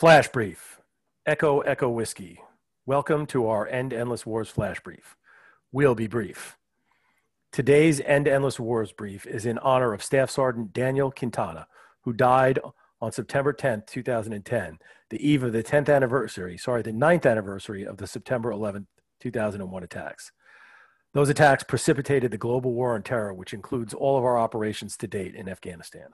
Flash brief. Echo Echo Whiskey. Welcome to our End Endless Wars flash brief. We'll be brief. Today's End Endless Wars brief is in honor of Staff Sergeant Daniel Quintana, who died on September 10th, 2010, the eve of the 10th anniversary, sorry, the 9th anniversary of the September 11th, 2001 attacks. Those attacks precipitated the global war on terror, which includes all of our operations to date in Afghanistan.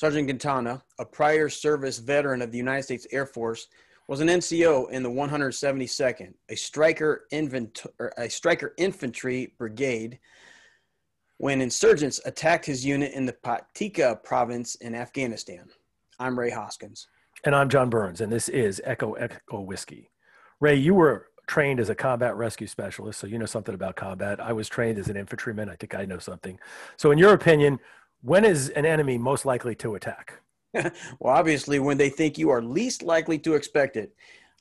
Sergeant Quintana, a prior service veteran of the United States Air Force, was an NCO in the 172nd, a striker, invent- a Stryker infantry brigade, when insurgents attacked his unit in the Paktika province in Afghanistan. I'm Ray Hoskins. And I'm John Burns, and this is Echo Echo Whiskey. Ray, you were trained as a combat rescue specialist, so you know something about combat. I was trained as an infantryman. I think I know something. So, in your opinion, when is an enemy most likely to attack? well, obviously, when they think you are least likely to expect it,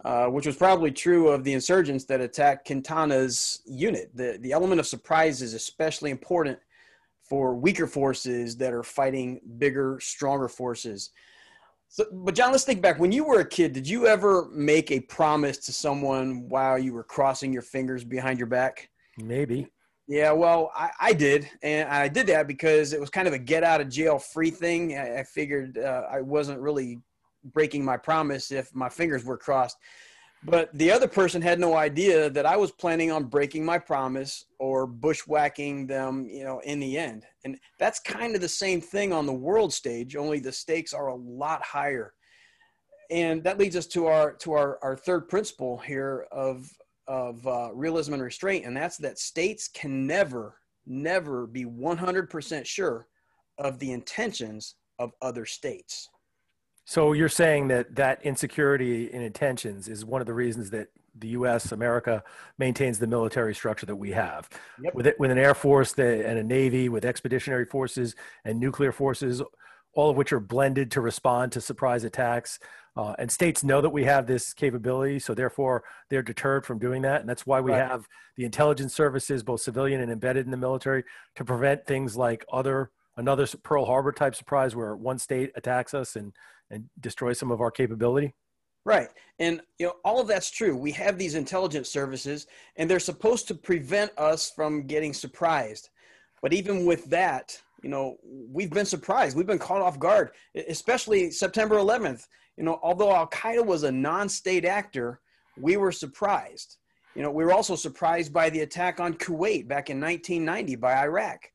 uh, which was probably true of the insurgents that attacked Quintana's unit. The, the element of surprise is especially important for weaker forces that are fighting bigger, stronger forces. So, but John, let's think back. When you were a kid, did you ever make a promise to someone while you were crossing your fingers behind your back? Maybe. Yeah, well, I, I, did, and I did that because it was kind of a get out of jail free thing. I, I figured uh, I wasn't really breaking my promise if my fingers were crossed. But the other person had no idea that I was planning on breaking my promise or bushwhacking them, you know, in the end. And that's kind of the same thing on the world stage, only the stakes are a lot higher. And that leads us to our to our, our third principle here of of uh, realism and restraint, and that's that states can never, never be 100% sure of the intentions of other states. So you're saying that that insecurity in intentions is one of the reasons that the U.S. America maintains the military structure that we have, yep. with it, with an air force that, and a navy, with expeditionary forces and nuclear forces, all of which are blended to respond to surprise attacks. Uh, and states know that we have this capability, so therefore they're deterred from doing that. And that's why we right. have the intelligence services, both civilian and embedded in the military, to prevent things like other another Pearl Harbor type surprise where one state attacks us and and destroys some of our capability. Right. And you know, all of that's true. We have these intelligence services and they're supposed to prevent us from getting surprised. But even with that, you know, we've been surprised. We've been caught off guard, especially September 11th you know, although Al Qaeda was a non-state actor, we were surprised. You know, we were also surprised by the attack on Kuwait back in 1990 by Iraq.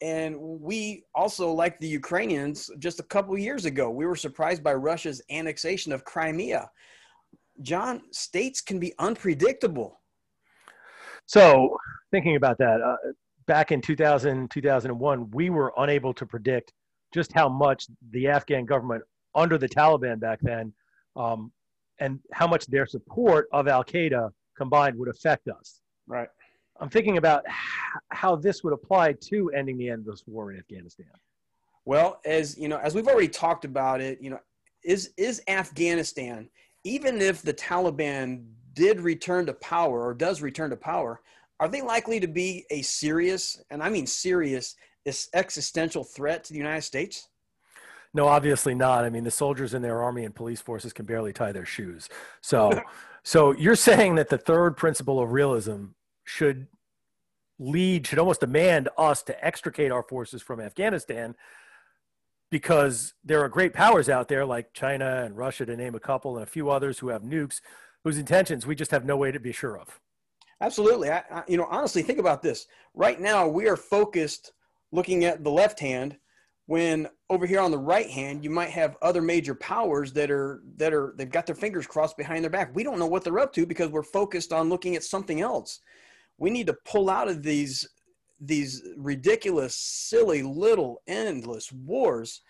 And we also, like the Ukrainians, just a couple years ago, we were surprised by Russia's annexation of Crimea. John, states can be unpredictable. So, thinking about that, uh, back in 2000, 2001, we were unable to predict just how much the Afghan government under the Taliban back then, um, and how much their support of Al Qaeda combined would affect us. Right. I'm thinking about how this would apply to ending the endless war in Afghanistan. Well, as you know, as we've already talked about it, you know, is is Afghanistan, even if the Taliban did return to power or does return to power, are they likely to be a serious, and I mean serious, this existential threat to the United States? No, obviously not. I mean, the soldiers in their army and police forces can barely tie their shoes. So, so you're saying that the third principle of realism should lead, should almost demand us to extricate our forces from Afghanistan because there are great powers out there like China and Russia, to name a couple, and a few others who have nukes whose intentions we just have no way to be sure of. Absolutely. I, I, you know, honestly, think about this. Right now, we are focused looking at the left hand when over here on the right hand you might have other major powers that are that are they've got their fingers crossed behind their back we don't know what they're up to because we're focused on looking at something else we need to pull out of these these ridiculous silly little endless wars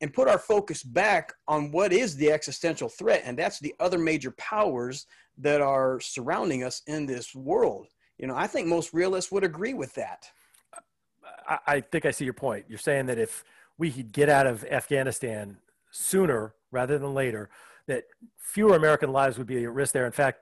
and put our focus back on what is the existential threat and that's the other major powers that are surrounding us in this world you know i think most realists would agree with that I, think I see your point. You're saying that if we could get out of Afghanistan sooner rather than later, that fewer American lives would be at risk there. In fact,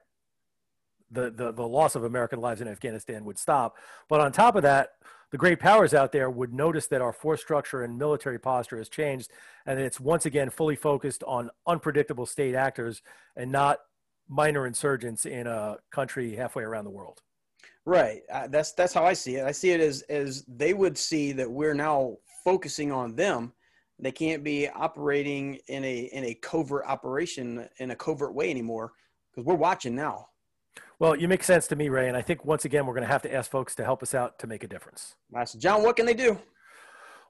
the, the, the loss of American lives in Afghanistan would stop. But on top of that, the great powers out there would notice that our force structure and military posture has changed and it's once again fully focused on unpredictable state actors and not minor insurgents in a country halfway around the world. Right. Uh, that's that's how I see it. I see it as as they would see that we're now focusing on them. They can't be operating in a in a covert operation in a covert way anymore because we're watching now. Well, you make sense to me, Ray, and I think once again we're going to have to ask folks to help us out to make a difference. So, John, what can they do?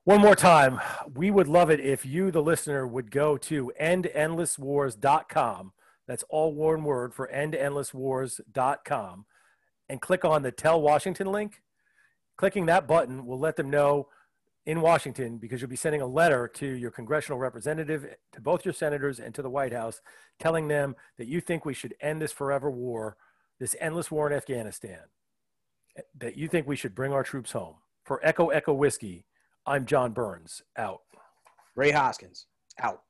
One more time, we would love it if you, the listener, would go to endendlesswars.com. That's all one word for endendlesswars.com and click on the Tell Washington link. Clicking that button will let them know in Washington because you'll be sending a letter to your congressional representative, to both your senators, and to the White House, telling them that you think we should end this forever war, this endless war in Afghanistan, that you think we should bring our troops home. For Echo Echo Whiskey, I'm John Burns, out. Ray Hoskins, out.